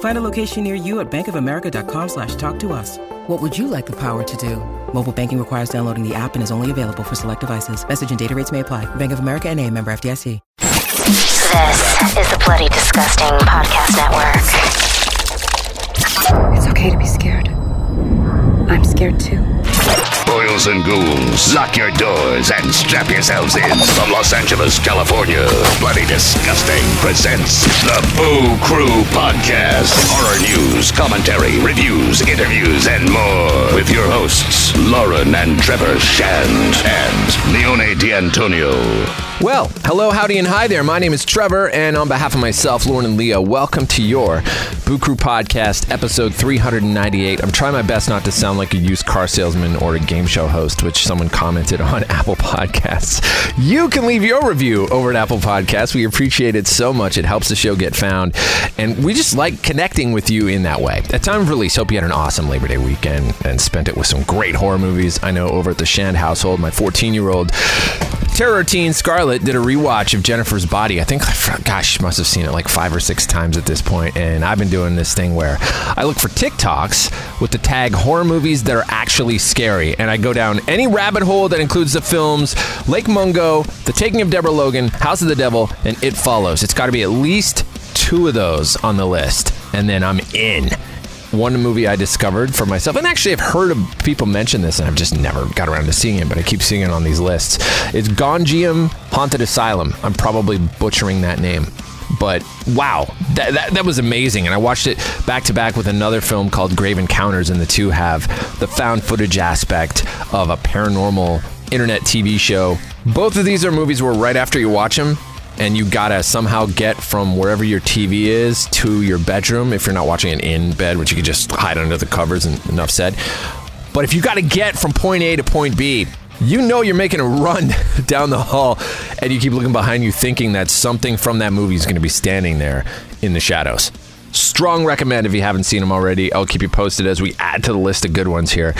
Find a location near you at bankofamerica.com slash talk to us. What would you like the power to do? Mobile banking requires downloading the app and is only available for select devices. Message and data rates may apply. Bank of America and a member FDIC. This is the Bloody Disgusting Podcast Network. It's okay to be scared. I'm scared too. Boils and ghouls, lock your doors and strap yourselves in. From Los Angeles, California, Bloody Disgusting presents the Boo Crew Podcast. Horror news, commentary, reviews, interviews, and more. With your hosts, Lauren and Trevor Shand and Leone D'Antonio. Well, hello, howdy, and hi there. My name is Trevor, and on behalf of myself, Lauren and Leo, welcome to your Boo Crew Podcast, episode 398. I'm trying my best not to sound like a used car salesman or a game show host, which someone commented on Apple Podcasts. You can leave your review over at Apple Podcasts. We appreciate it so much. It helps the show get found, and we just like connecting with you in that way. At time of release, hope you had an awesome Labor Day weekend and spent it with some great horror movies. I know over at the Shand household, my 14 year old terror teen Scarlett did a rewatch of Jennifer's Body. I think, gosh, must have seen it like five or six times at this point. And I've been doing this thing where I look for TikToks with the tag horror movies that are actually scary. And I go down any rabbit hole that includes the films Lake Mungo, The Taking of Deborah Logan, House of the Devil, and It Follows. It's got to be at least two of those on the list. And then I'm in one movie I discovered for myself, and actually I've heard of people mention this, and I've just never got around to seeing it, but I keep seeing it on these lists. It's Gonjiam Haunted Asylum. I'm probably butchering that name. But wow, that, that, that was amazing. And I watched it back to back with another film called Grave Encounters, and the two have the found footage aspect of a paranormal internet TV show. Both of these are movies where right after you watch them, and you gotta somehow get from wherever your TV is to your bedroom if you're not watching it in bed, which you could just hide under the covers and enough said. But if you gotta get from point A to point B, you know you're making a run down the hall and you keep looking behind you thinking that something from that movie is gonna be standing there in the shadows. Strong recommend if you haven't seen them already. I'll keep you posted as we add to the list of good ones here.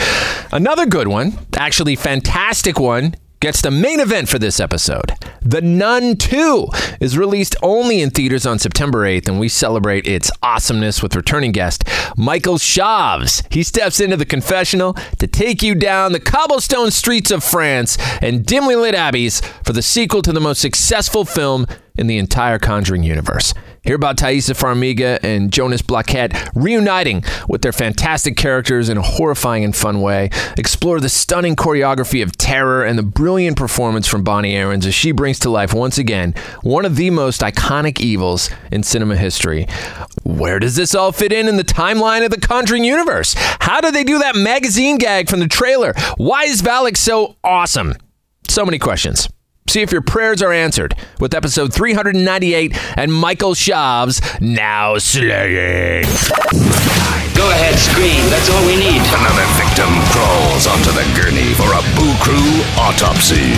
Another good one, actually fantastic one, gets the main event for this episode. The Nun 2 is released only in theaters on September 8th, and we celebrate its awesomeness with returning guest Michael Chaves. He steps into the confessional to take you down the cobblestone streets of France and dimly lit abbeys for the sequel to the most successful film in the entire Conjuring universe. Hear about Taissa Farmiga and Jonas Bloquet reuniting with their fantastic characters in a horrifying and fun way. Explore the stunning choreography of terror and the brilliant performance from Bonnie Aarons as she brings to life once again one of the most iconic evils in cinema history. Where does this all fit in in the timeline of the Conjuring universe? How did they do that magazine gag from the trailer? Why is Valak so awesome? So many questions. See if your prayers are answered with episode 398 and Michael Chaves now slaying. Go ahead, scream. That's all we need. Another victim crawls onto the gurney for a Boo Crew autopsy.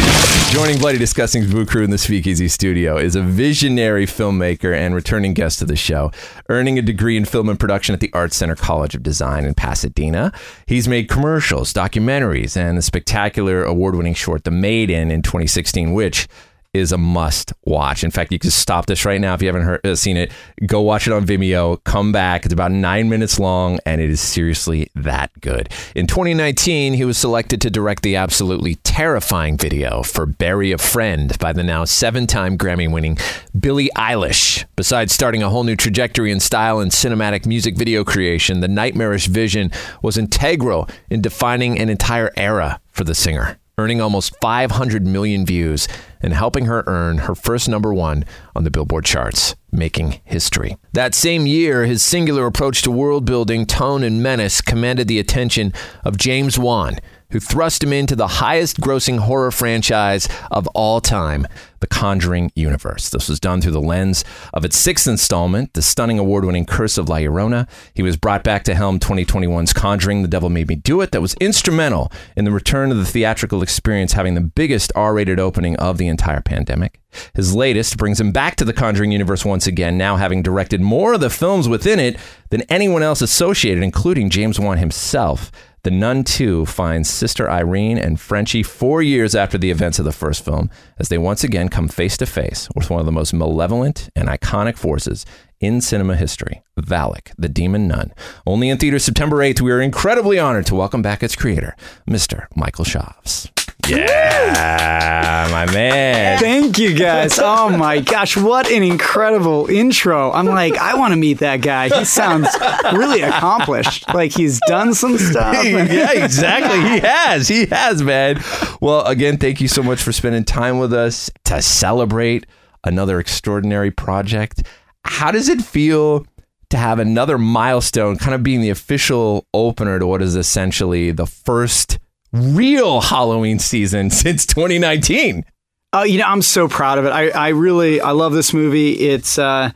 Joining Bloody Disgusting's Boo Crew in the Speakeasy studio is a visionary filmmaker and returning guest of the show, earning a degree in film and production at the Art Center College of Design in Pasadena. He's made commercials, documentaries, and the spectacular award winning short The Maiden in 2016, which is a must watch. In fact, you can stop this right now if you haven't heard, uh, seen it. Go watch it on Vimeo. Come back. It's about nine minutes long, and it is seriously that good. In 2019, he was selected to direct the absolutely terrifying video for "Bury a Friend" by the now seven-time Grammy-winning Billie Eilish. Besides starting a whole new trajectory in style and cinematic music video creation, the nightmarish vision was integral in defining an entire era for the singer earning almost 500 million views and helping her earn her first number one on the Billboard charts, making history. That same year, his singular approach to world building, tone, and menace commanded the attention of James Wan, who thrust him into the highest grossing horror franchise of all time, The Conjuring universe. This was done through the lens of its sixth installment, the stunning award winning Curse of La Llorona. He was brought back to helm 2021's Conjuring, The Devil Made Me Do It, that was instrumental in the return of the theatrical experience, having the biggest R rated opening of the entire pandemic. His latest brings him back to the Conjuring universe once again, now having directed more of the films within it than anyone else associated, including James Wan himself. The Nun 2 finds Sister Irene and Frenchie four years after the events of the first film as they once again come face to face with one of the most malevolent and iconic forces in cinema history, Valak, the Demon Nun. Only in theaters September 8th, we are incredibly honored to welcome back its creator, Mr. Michael Chaves. Yeah, my man. Thank you guys. Oh my gosh, what an incredible intro. I'm like, I want to meet that guy. He sounds really accomplished. Like he's done some stuff. yeah, exactly. He has. He has, man. Well, again, thank you so much for spending time with us to celebrate another extraordinary project. How does it feel to have another milestone kind of being the official opener to what is essentially the first real Halloween season since 2019. Uh, you know, I'm so proud of it. I, I really, I love this movie. It's, uh,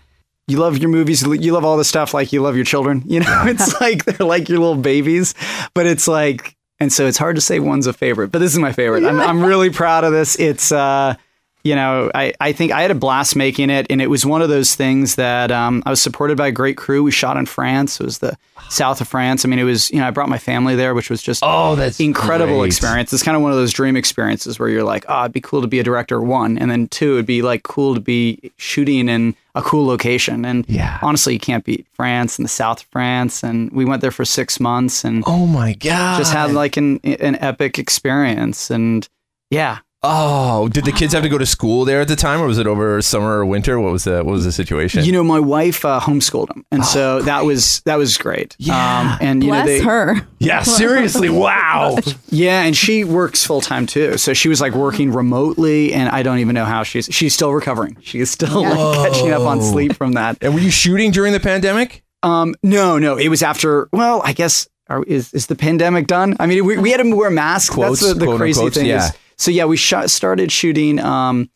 you love your movies, you love all the stuff like you love your children. You know, it's like they're like your little babies, but it's like, and so it's hard to say one's a favorite, but this is my favorite. I'm, I'm really proud of this. It's, uh, you know, I, I think I had a blast making it, and it was one of those things that um, I was supported by a great crew. We shot in France. It was the south of France. I mean, it was you know I brought my family there, which was just oh, that's incredible great. experience. It's kind of one of those dream experiences where you're like, oh, it'd be cool to be a director. One, and then two, it'd be like cool to be shooting in a cool location. And Yeah. honestly, you can't beat France and the south of France. And we went there for six months and Oh my god! just had like an an epic experience. And yeah, Oh, did the kids have to go to school there at the time, or was it over summer or winter? What was the what was the situation? You know, my wife uh, homeschooled them, and so that was that was great. Oh, Yeah. um, and you know, Bless they, her. yeah, seriously, wow. yeah, and she works full time too. So she was like working remotely, and I don't even know how she's she's still recovering. She is still like catching up on sleep from that. And were you shooting during the pandemic? Um, no, no, it was after. Well, I guess are, is is the pandemic done? I mean, we, we had to wear masks. Quotes, That's the, the crazy unquotes, thing. yeah. Is, so yeah, we shot started shooting um,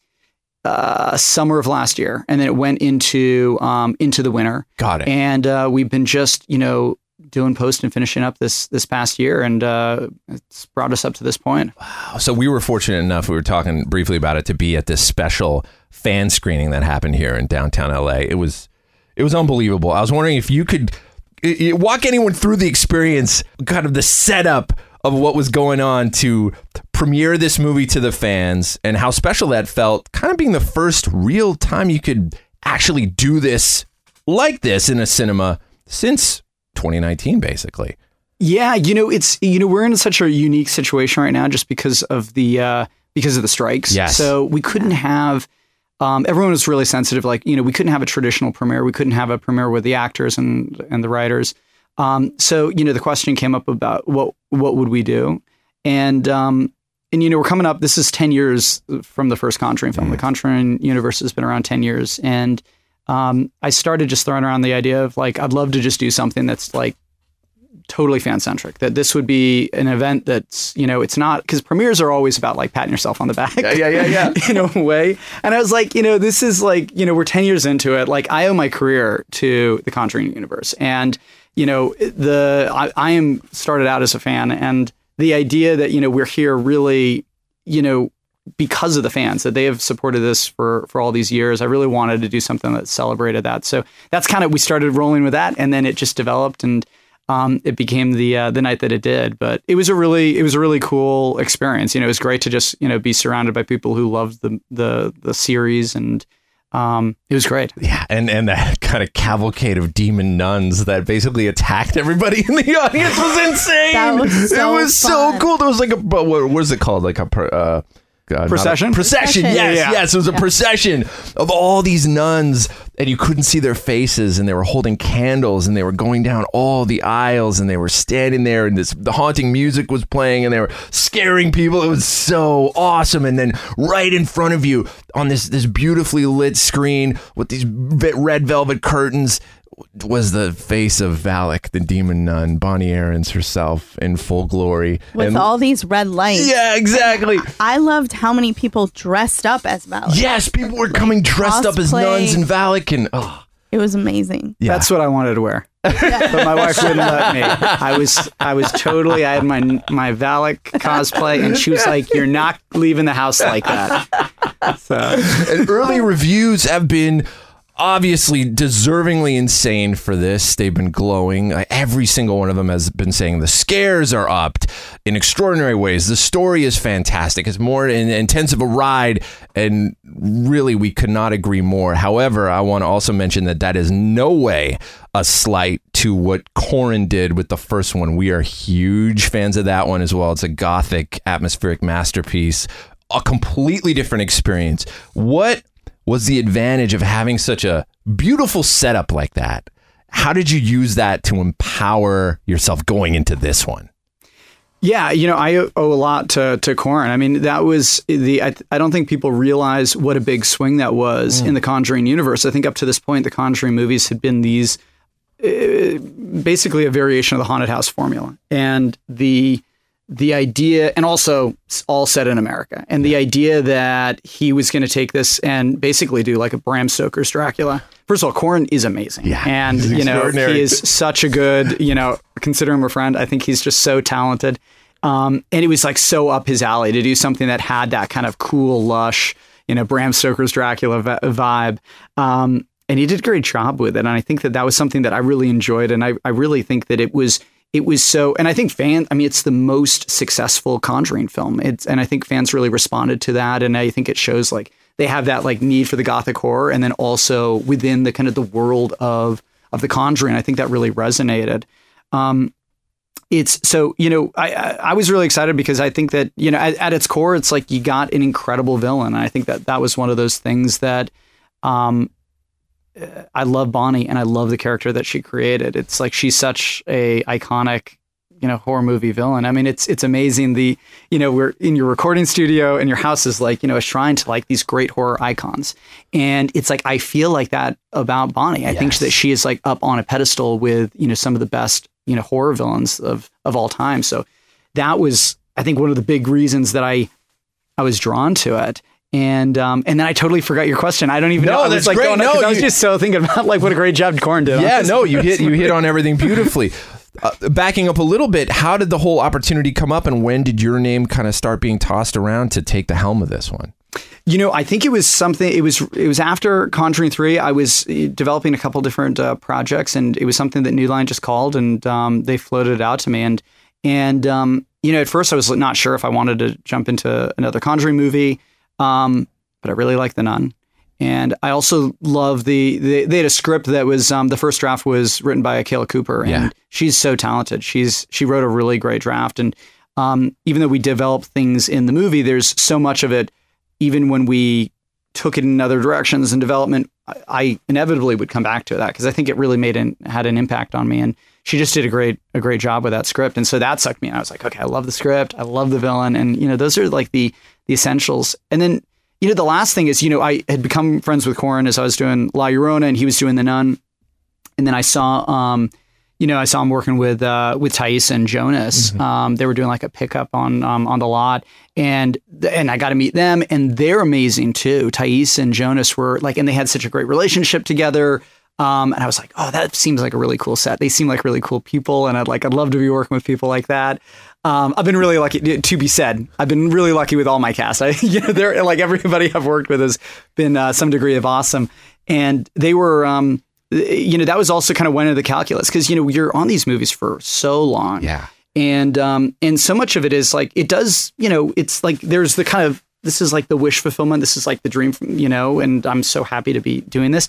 uh, summer of last year, and then it went into um, into the winter. Got it. And uh, we've been just you know doing post and finishing up this this past year, and uh, it's brought us up to this point. Wow! So we were fortunate enough. We were talking briefly about it to be at this special fan screening that happened here in downtown LA. It was it was unbelievable. I was wondering if you could walk anyone through the experience, kind of the setup of what was going on to premiere this movie to the fans, and how special that felt. Kind of being the first real time you could actually do this like this in a cinema since 2019, basically. Yeah, you know, it's you know we're in such a unique situation right now just because of the uh, because of the strikes. Yes. So we couldn't have. Um, everyone was really sensitive. Like you know, we couldn't have a traditional premiere. We couldn't have a premiere with the actors and and the writers. Um, so you know, the question came up about what what would we do, and um, and you know, we're coming up. This is ten years from the first Conjuring film. The Conjuring universe has been around ten years, and um, I started just throwing around the idea of like I'd love to just do something that's like totally fan centric. That this would be an event that's you know it's not because premieres are always about like patting yourself on the back. Yeah, yeah, yeah, yeah. in a way. And I was like, you know, this is like you know we're ten years into it. Like I owe my career to the Conjuring universe, and you know the I, I am started out as a fan, and the idea that you know we're here really you know because of the fans that they have supported this for for all these years. I really wanted to do something that celebrated that. So that's kind of we started rolling with that, and then it just developed and. um, it became the uh, the night that it did. But it was a really it was a really cool experience. You know, it was great to just you know be surrounded by people who loved the the the series and. Um, it was great. Yeah, and and that kind of cavalcade of demon nuns that basically attacked everybody in the audience was insane. That was so it was so cool. There was like a what, what was it called? Like a per- uh, God, not a- Procession? procession. Procession. Yes, Yeah. yes. It was a procession of all these nuns, and you couldn't see their faces, and they were holding candles, and they were going down all the aisles, and they were standing there, and this the haunting music was playing, and they were scaring people. It was so awesome. And then right in front of you on this this beautifully lit screen with these red velvet curtains was the face of Valak, the demon nun, Bonnie Aarons herself in full glory. with And- all these red lights. yeah, exactly. I loved how many people dressed up as Valak. Yes, people were coming dressed up as nuns and Valak and oh, It was amazing. yeah. That's what I wanted to wear. but my wife wouldn't let me. I was I was totally I had my my Valak cosplay and she was like, You're not leaving the house like that. So and early reviews have been obviously deservingly insane for this. They've been glowing. Uh, every single one of them has been saying the scares are upped in extraordinary ways. The story is fantastic. It's more in, intense of a ride, and really, we could not agree more. However, I want to also mention that that is no way a slight to what Corin did with the first one. We are huge fans of that one as well. It's a gothic, atmospheric masterpiece. A completely different experience. What was the advantage of having such a beautiful setup like that? How did you use that to empower yourself going into this one? Yeah, you know, I owe a lot to to Corin. I mean, that was the. I, I don't think people realize what a big swing that was in the Conjuring universe. I think up to this point, the Conjuring movies had been these, uh, basically a variation of the haunted house formula, and the the idea, and also all set in America, and the idea that he was going to take this and basically do like a Bram Stoker's Dracula. First of all, Corin is amazing, Yeah, and you know he is such a good, you know, consider him a friend. I think he's just so talented. Um, and it was like so up his alley to do something that had that kind of cool, lush, you know, Bram Stoker's Dracula vi- vibe. Um, and he did a great job with it. And I think that that was something that I really enjoyed. And I, I really think that it was, it was so, and I think fans, I mean, it's the most successful Conjuring film. It's, and I think fans really responded to that. And I think it shows like they have that like need for the gothic horror. And then also within the kind of the world of, of the Conjuring, I think that really resonated. Um, it's so you know I, I was really excited because I think that you know at, at its core it's like you got an incredible villain and I think that that was one of those things that um I love Bonnie and I love the character that she created. It's like she's such a iconic you know horror movie villain. I mean it's it's amazing the you know we're in your recording studio and your house is like you know a shrine to like these great horror icons. And it's like I feel like that about Bonnie. I think that she is like up on a pedestal with you know some of the best you know horror villains of of all time. So that was I think one of the big reasons that I I was drawn to it. And um, and then I totally forgot your question. I don't even No, know. I was that's like great. No, I was just so thinking about like what a great job Corin did. Yeah, no, you hit you hit on everything beautifully. Uh, backing up a little bit, how did the whole opportunity come up, and when did your name kind of start being tossed around to take the helm of this one? You know, I think it was something. It was it was after Conjuring Three. I was uh, developing a couple different uh, projects, and it was something that New Line just called, and um, they floated it out to me. And and um, you know, at first I was not sure if I wanted to jump into another Conjuring movie, um, but I really like The Nun. And I also love the, the they had a script that was um, the first draft was written by Akela Cooper, and Yeah. she's so talented. She's she wrote a really great draft, and um, even though we developed things in the movie, there's so much of it. Even when we took it in other directions in development, I, I inevitably would come back to that because I think it really made an had an impact on me. And she just did a great a great job with that script, and so that sucked me. in. I was like, okay, I love the script, I love the villain, and you know those are like the the essentials. And then you know the last thing is you know I had become friends with Corin as I was doing La Llorona, and he was doing the Nun, and then I saw. um you know, I saw him working with uh, with Thais and Jonas. Um, they were doing like a pickup on um, on the lot, and and I got to meet them, and they're amazing too. Thais and Jonas were like, and they had such a great relationship together. Um, and I was like, oh, that seems like a really cool set. They seem like really cool people, and I'd like, I'd love to be working with people like that. Um, I've been really lucky. To be said, I've been really lucky with all my cast. I, you know, they're like everybody I've worked with has been uh, some degree of awesome, and they were. Um, you know that was also kind of one of the calculus because you know you're on these movies for so long. Yeah. and um, and so much of it is like it does you know it's like there's the kind of this is like the wish fulfillment this is like the dream you know and i'm so happy to be doing this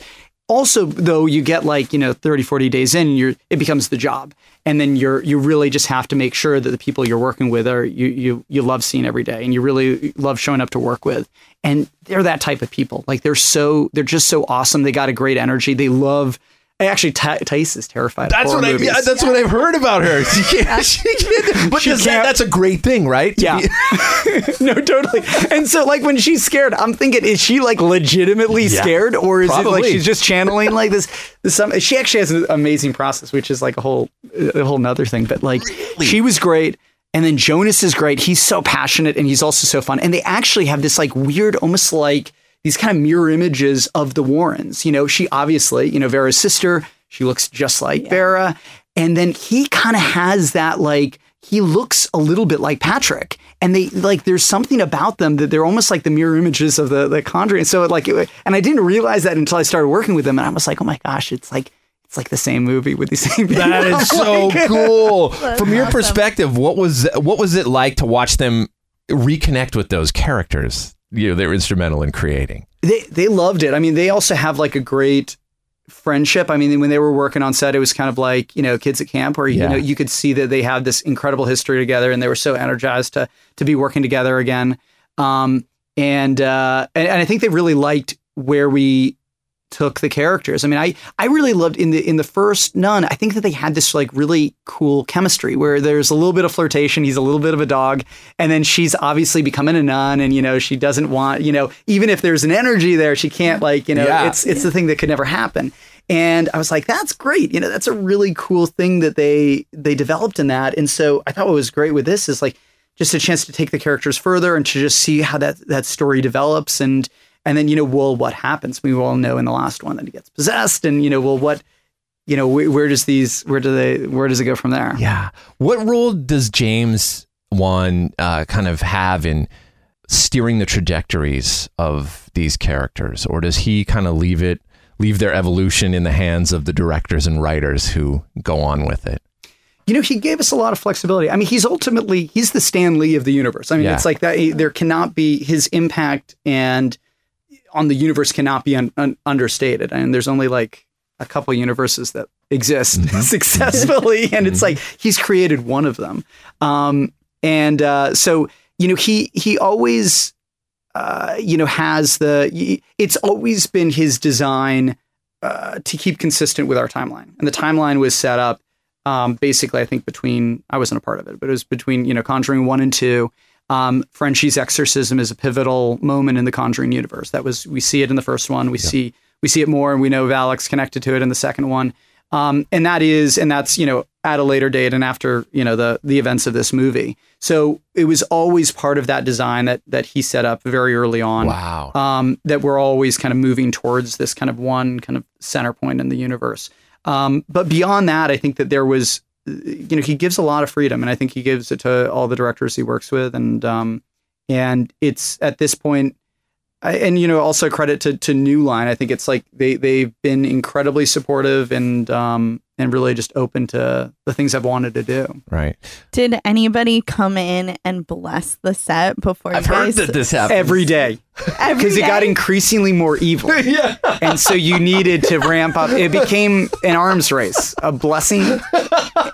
also though you get like you know 30 40 days in you're it becomes the job. And then you're you really just have to make sure that the people you're working with are you you you love seeing every day and you really love showing up to work with. And they're that type of people. Like they're so they're just so awesome. They got a great energy. They love Actually, Tha- Thais is terrified. That's of what horror I. movies. Yeah, that's what I've heard about her. She can't, she can't- but She can't- that's a great thing, right? To Yeah. no, totally. And so, like, when she's scared, I'm thinking, is she like legitimately Yeah, scared, or is it like she's just channeling like this? this some, she actually has an amazing process, which is like a whole, a whole nother thing. But like, she was great. And then Jonas is great. He's so passionate and he's also so fun. And they actually have this like weird, almost like these kind of mirror images of the Warrens. You know, she obviously, you know, Vera's sister, she looks just like Vera. And then he kind of has that like, he looks a little bit like Patrick. And they like, there's something about them that they're almost like the mirror images of the, the Conjuring. So it, like, it, and I didn't realize that until I started working with them. And I was like, oh my gosh, it's like, it's like the same movie with the same people. That is so Like- cool. From your awesome. perspective, what was what was it like to watch them reconnect with those characters? You know, they're instrumental in creating. They they loved it. I mean, they also have like a great friendship. I mean, when they were working on set, it was kind of like you know kids at camp, where Yeah. you know you could see that they had this incredible history together, and they were so energized to to be working together again. Um, and uh, and, and I think they really liked where we took the characters. I mean, I I really loved in the in the first Nun. I think that they had this like really cool chemistry where there's a little bit of flirtation. He's a little bit of a dog, and then she's obviously becoming a nun, and you know she doesn't want you know even if there's an energy there, she can't like you know Yeah. it's it's the thing that could never happen. And I was like, that's great. You know, that's a really cool thing that they they developed in that. And so I thought what was great with this is like just a chance to take the characters further and to just see how that that story develops and and then you know well what happens we all know in the last one that he gets possessed and you know well what you know where, where does these where do they where does it go from there Yeah. What role does James Wan uh, kind of have in steering the trajectories of these characters, or does he kind of leave it leave their evolution in the hands of the directors and writers who go on with it? you know he gave us a lot of flexibility i mean he's ultimately he's the stan lee of the universe i mean Yeah. it's like that there cannot be his impact and on the universe cannot be un, un, understated. And there's only like a couple universes that exist successfully and it's like he's created one of them. Um, and uh, so you know he he always uh, you know has the it's always been his design uh, to keep consistent with our timeline. And the timeline was set up um, basically, I think between I wasn't a part of it, but it was between you know Conjuring one and two. Um, Frenchie's exorcism is a pivotal moment in the Conjuring universe. That was we see it in the first one. We see we see it more, and we know Valak's connected to it in the second one. Um, and that is, and that's you know at a later date and after you know the the events of this movie. So it was always part of that design that that he set up very early on Wow. um, that we're always kind of moving towards this kind of one kind of center point in the universe. Um, but beyond that, I think that there was, you know, he gives a lot of freedom, and I think he gives it to all the directors he works with, and um, and it's at this point, I, and you know, also credit to to New Line. I think it's like they they've been incredibly supportive and um, and really just open to the things I've wanted to do. Right. Did anybody come in and bless the set before I've you heard guys? that this happens Every day. Because it got increasingly more evil. yeah. and so you needed to ramp up. It became an arms race, a blessing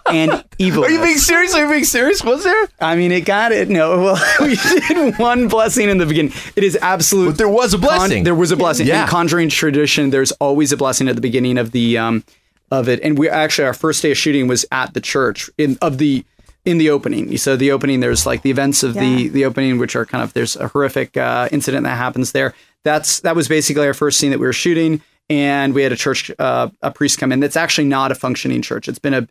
and evil. Are you being serious? Are you being serious? Was there? I mean, it got it. No, well, we did one blessing in the beginning. It is absolute. But there was a blessing. there was a blessing. Yeah. In Conjuring tradition, there's always a blessing at the beginning of the um of it. And we actually our first day of shooting was at the church in of the in the opening. So the opening, there's like the events of the Yeah. the opening, which are kind of there's a horrific uh, incident that happens there. That's that was basically our first scene that we were shooting, and we had a church uh, a priest come in. That's actually not a functioning church. It's been a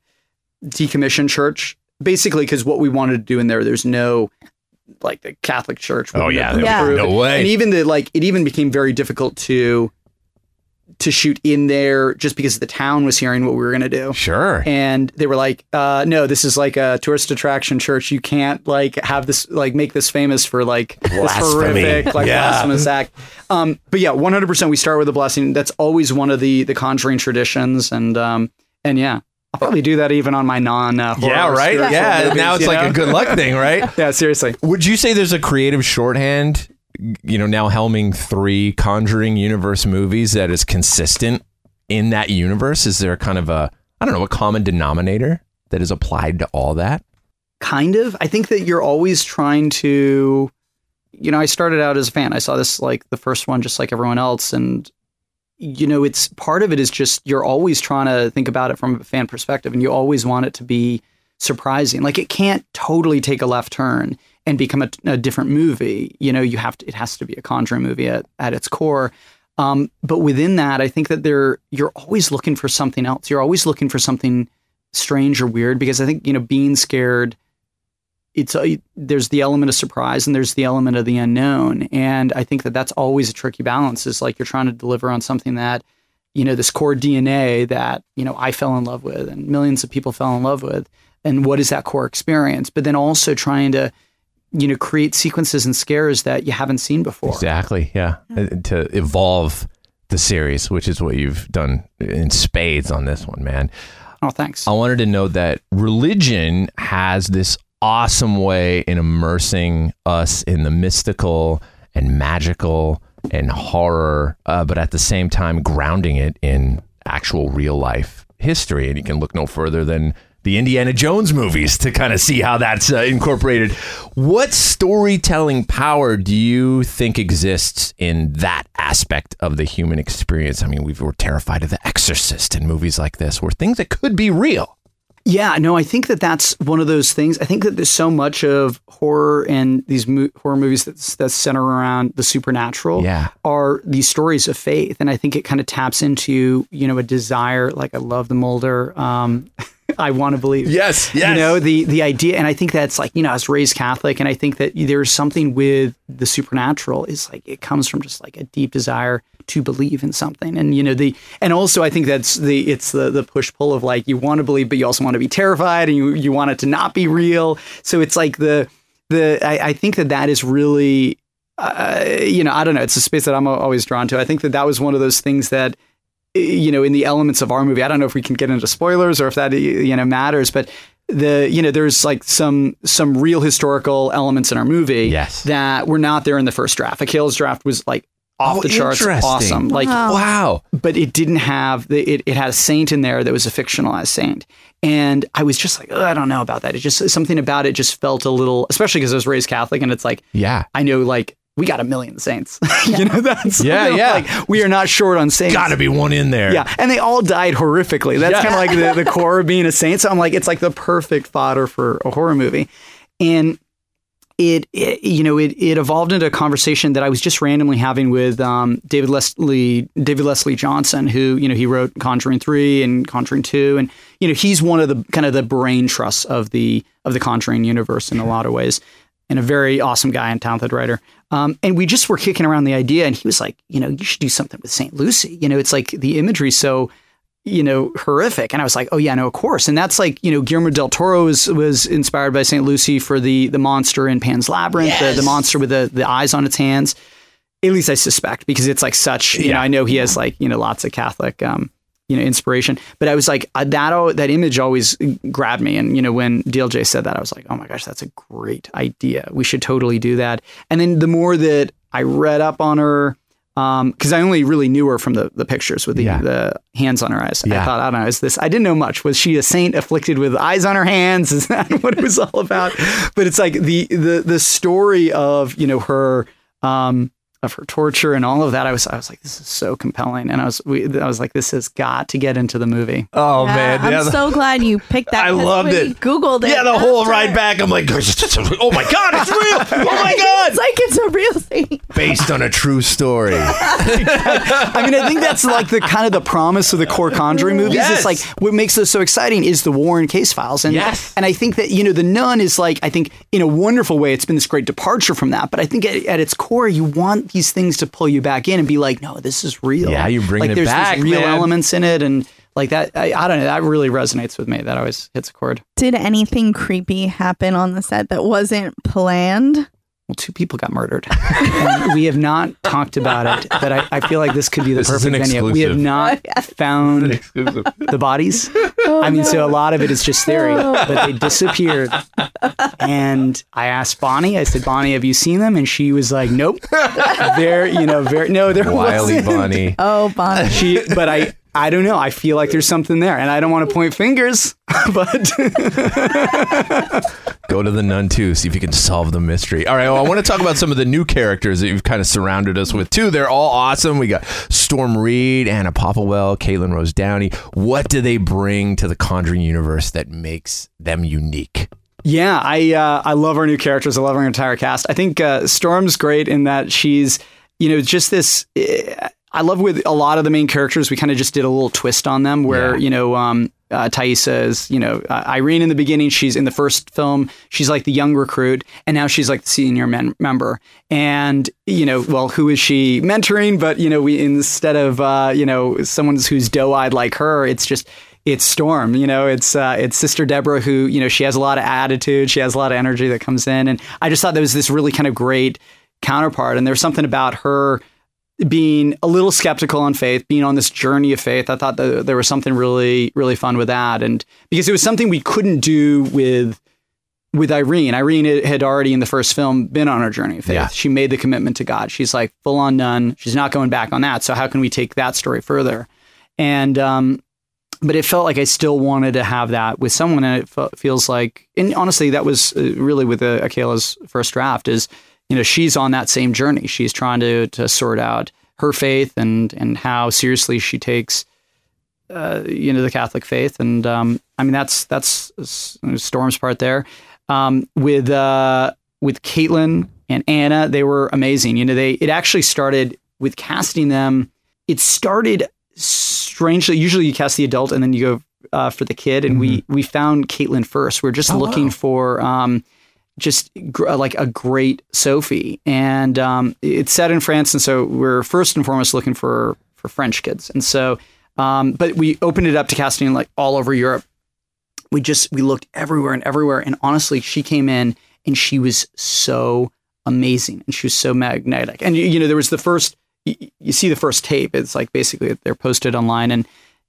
decommissioned church, basically because what we wanted to do in there, there's no like the Catholic Church. Oh, yeah, have Yeah. no way. And even the like, it even became very difficult to to shoot in there just because the town was hearing what we were going to do. Sure. And they were like, uh, "No, this is like a tourist attraction church. You can't like have this like make this famous for like this horrific like Yeah. blasphemous act." Um, but yeah, one hundred percent. We start with a blessing. That's always one of the the Conjuring traditions, and um, and yeah, I'll probably do that even on my non uh, Yeah, right? Yeah, now it's like a good luck thing, right? yeah, seriously. Would you say there's a creative shorthand, you know, now helming three Conjuring universe movies that is consistent in that universe? Is there kind of a, I don't know, a common denominator that is applied to all that? kind of i think that you're always trying to you know i started out as a fan i saw this like the first one just like everyone else and you know it's part of it is just you're always trying to think about it from a fan perspective and you always want it to be surprising like it can't totally take a left turn and become a, a different movie you know you have to it has to be a conjuring movie at, at its core. Um, but within that i think that there you're always looking for something else. You're always looking for something strange or weird because i think you know being scared it's a, there's the element of surprise and there's the element of the unknown. And i think that that's always a tricky balance is like you're trying to deliver on something that you know this core dna that you know i fell in love with and millions of people fell in love with. And what is that core experience? But then also trying to you know create sequences and scares that you haven't seen before Exactly. Yeah. Uh, To evolve the series, which is what you've done in spades on this one, man. oh thanks I wanted to note that religion has this awesome way in immersing us in the mystical and magical and horror, uh, but at the same time grounding it in actual real life history. And you can look no further than the Indiana Jones movies to kind of see how that's uh, incorporated. What storytelling power do you think exists in that aspect of the human experience? I mean, we were terrified of The Exorcist and movies like this, where things that could be real. Yeah, no, I think that that's one of those things. I think that there's so much of horror and these mo- horror movies that's that center around the supernatural Yeah. are these stories of faith, and I think it kind of taps into you know a desire. Like I love the Mulder. Um, I want to believe. Yes, You know the the idea, and I think that's like you know I was raised Catholic, and I think that there's something with the supernatural is like it comes from just like a deep desire to believe in something, and you know the and also I think that's the it's the the push pull of like you want to believe, but you also want to be terrified, and you you want it to not be real. So it's like the the I, I think that that is really uh, you know I don't know it's a space that I'm always drawn to. I think that that was one of those things that you know in the elements of our movie i don't know if we can get into spoilers or if that you know matters but the you know there's like some some real historical elements in our movie Yes. that were not there in the first draft Akela's draft was like oh, off Oh, the charts interesting. awesome like Wow. but it didn't have the, it, it had a saint in there that was a fictionalized saint and i was just like i don't know about that it just something about it just felt a little especially because i was raised catholic and it's like Yeah. i know like we got a million saints you know that's Yeah, yeah. like we are not short on saints Got to be one in there. yeah, and they all died horrifically. That's Yeah. kind of like the, the core of being a saint. So I'm like, it's like the perfect fodder for a horror movie, and it, it you know it it evolved into a conversation that I was just randomly having with um, David Leslie David Leslie Johnson, who you know he wrote Conjuring three and Conjuring two, and you know he's one of the kind of the brain trusts of the of the Conjuring universe in a lot of ways and a very awesome guy and talented writer. Um, and we just were kicking around the idea, and he was like, you know, you should do something with St. Lucy. You know, it's like the imagery so, you know, horrific. And I was like, oh yeah, no, of course. And that's like, you know, Guillermo del Toro was, was inspired by St. Lucy for the the monster in Pan's Labyrinth, the, the monster with the the eyes on its hands. At least I suspect because it's like such. You know, I know he has like you know lots of Catholic. Um, you know, inspiration. But I was like, uh, that that image always grabbed me. And you know, when DLJ said that, I was like, oh my gosh, that's a great idea. We should totally do that. And then the more that I read up on her, um, because I only really knew her from the, the pictures with the, Yeah. the hands on her eyes. Yeah. I thought, I don't know, is this? I didn't know much. Was she a saint afflicted with eyes on her hands? Is that what it was all about? But it's like the the the story of you know her. Um, of her torture and all of that, I was I was like, this is so compelling, and I was we, I was like, this has got to get into the movie. Oh Yeah, man. I'm Yeah, the- so glad you picked that. I loved it. you Googled it. yeah, the whole after- ride back. I'm like, oh my god, it's real. Oh my god. It's like it's a real thing. Based on a true story. I mean, I think that's like the kind of the promise of the core Conjuring movies. Yes. It's like what makes those so exciting is the Warren case files, and Yes. and I think that you know the Nun is like I think in a wonderful way it's been this great departure from that, but I think at, at its core you want these things to pull you back in and be like, no, this is real. Yeah, you're bringing like, it there's back, There's real man. elements in it, and like that. I, I don't know. That really resonates with me. That always hits a chord. Did anything creepy happen on the set that wasn't planned? Well, two people got murdered. and we have not talked about it, but I, I feel like this could be the This perfect an venue. We have not oh, found the bodies. Oh, I mean, so a lot of it is just theory, but they disappeared. And I asked Bonnie, I said, Bonnie, have you seen them? And she was like, nope. They're, you know, very, no, there Wiley wasn't. Bonnie. Oh, Bonnie. She, but I, I don't know. I feel like there's something there, and I don't want to point fingers, but Go to the Nun too, see if you can solve the mystery. All right, well, I want to talk about some of the new characters that you've kind of surrounded us with too. They're all awesome. We got Storm Reed, Anna Popplewell, Caitlin Rose Downey. What do they bring to the Conjuring universe that makes them unique? Yeah, I uh, I love our new characters. I love our entire cast. I think uh, Storm's great in that she's you know just this. eh, I love with a lot of the main characters. We kind of just did a little twist on them, where Yeah. you know um, uh, Taissa is you know uh, Irene in the beginning. She's in the first film. She's like the young recruit, and now she's like the senior men- member. And you know, well, who is she mentoring? But you know, we instead of uh, you know someone who's doe eyed like her, it's just it's Storm. You know, it's uh, it's Sister Deborah who you know she has a lot of attitude, she has a lot of energy that comes in, and I just thought there was this really kind of great counterpart, and there's something about her being a little skeptical on faith, being on this journey of faith. I thought that there was something really really fun with that, and because it was something we couldn't do with. With Irene, Irene had already in the first film been on her journey of faith. Yeah. She made the commitment to God. She's like full on nun. She's not going back on that. So how can we take that story further? And um, but it felt like I still wanted to have that with someone, and it fe- feels like, and honestly, that was uh, really with uh, Akela's first draft. Is you know she's on that same journey. She's trying to to sort out her faith and and how seriously she takes uh, you know the Catholic faith, and um, I mean that's that's Storm's part there. Um, with uh, with Caitlin and Anna, they were amazing. You know, they it actually started with casting them. It started strangely. Usually, you cast the adult and then you go uh, for the kid, and we we found Caitlin first. We're just Oh, looking wow. for. Um, just gr- uh, like a great Sophie, and um, it's set in France, and so we're first and foremost looking for for French kids, and so, um, but we opened it up to casting like all over Europe. We just we looked everywhere and everywhere, and honestly, she came in and she was so amazing, and she was so magnetic, and you, know there was the first you, you see the first tape. It's like basically they're posted online, and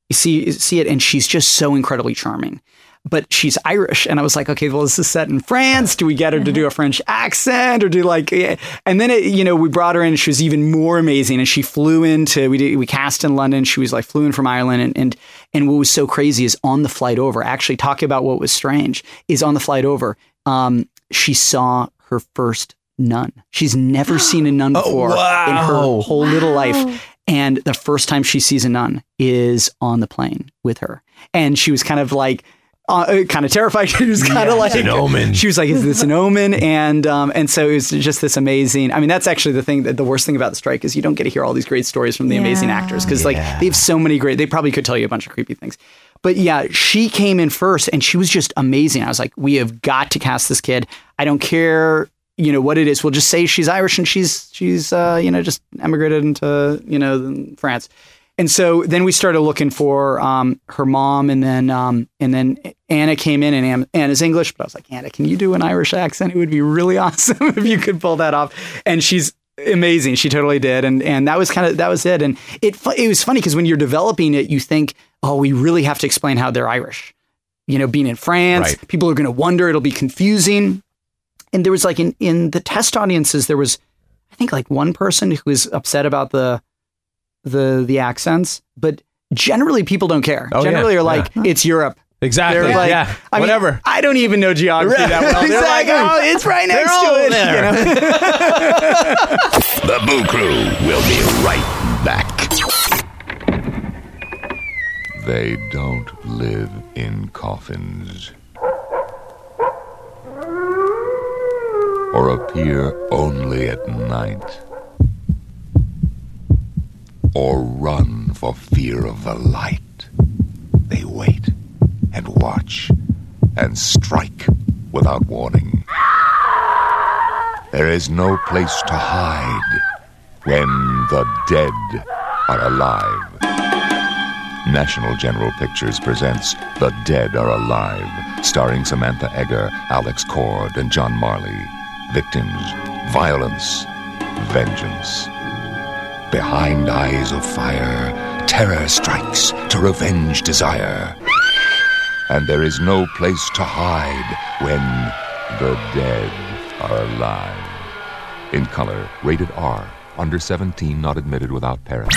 you see you see it, and she's just so incredibly charming but she's Irish. And I was like, okay, well, this is set in France. Do we get her to do a French accent or do like, and then it, you know, we brought her in. She was even more amazing. And she flew into, we did, we cast in London. She was like flew in from Ireland. And, and, and what was so crazy is on the flight over, actually talking about what was strange is on the flight over, um, she saw her first nun. She's never seen a nun before in wow. her whole little life. And the first time she sees a nun is on the plane with her. And she was kind of like, uh, kind of terrified. She was kind of like an omen. She was like, "Is this an omen?" And um, and so it was just this amazing. I mean, that's actually the thing. That the worst thing about the strike is you don't get to hear all these great stories from the amazing actors because like they have so many great. They probably could tell you a bunch of creepy things. But yeah, she came in first, and she was just amazing. I was like, "We have got to cast this kid. I don't care." You know what it is. We'll just say she's Irish and she's she's uh, you know just emigrated into you know France. And so then we started looking for um, her mom, and then um, and then Anna came in, and Anna's English, but I was like, Anna, can you do an Irish accent? It would be really awesome if you could pull that off. And she's amazing. She totally did, and and that was kind of that was it. And it it was funny because when you're developing it, you think, oh, we really have to explain how they're Irish. You know, being in France, Right. people are going to wonder. It'll be confusing. And there was like in in the test audiences, there was I think like one person who was upset about the the the accents, but generally people don't care. Oh, yeah. generally are like Yeah. it's Europe. Exactly. They're like, yeah. I mean, Whatever. I don't even know geography that well. They're like, oh, it's right They're next all to it. there. You know? The Boo Crew will be right back. They don't live in coffins. Or appear only at night. Or run for fear of the light. They wait and watch and strike without warning. There is no place to hide when the dead are alive. National General Pictures presents The Dead Are Alive, starring Samantha Eggar, Alex Cord, and John Marley. Victims, violence, vengeance. Behind eyes of fire, terror strikes to revenge desire. And there is no place to hide when the dead are alive. In color, rated R, under 17, not admitted without parents.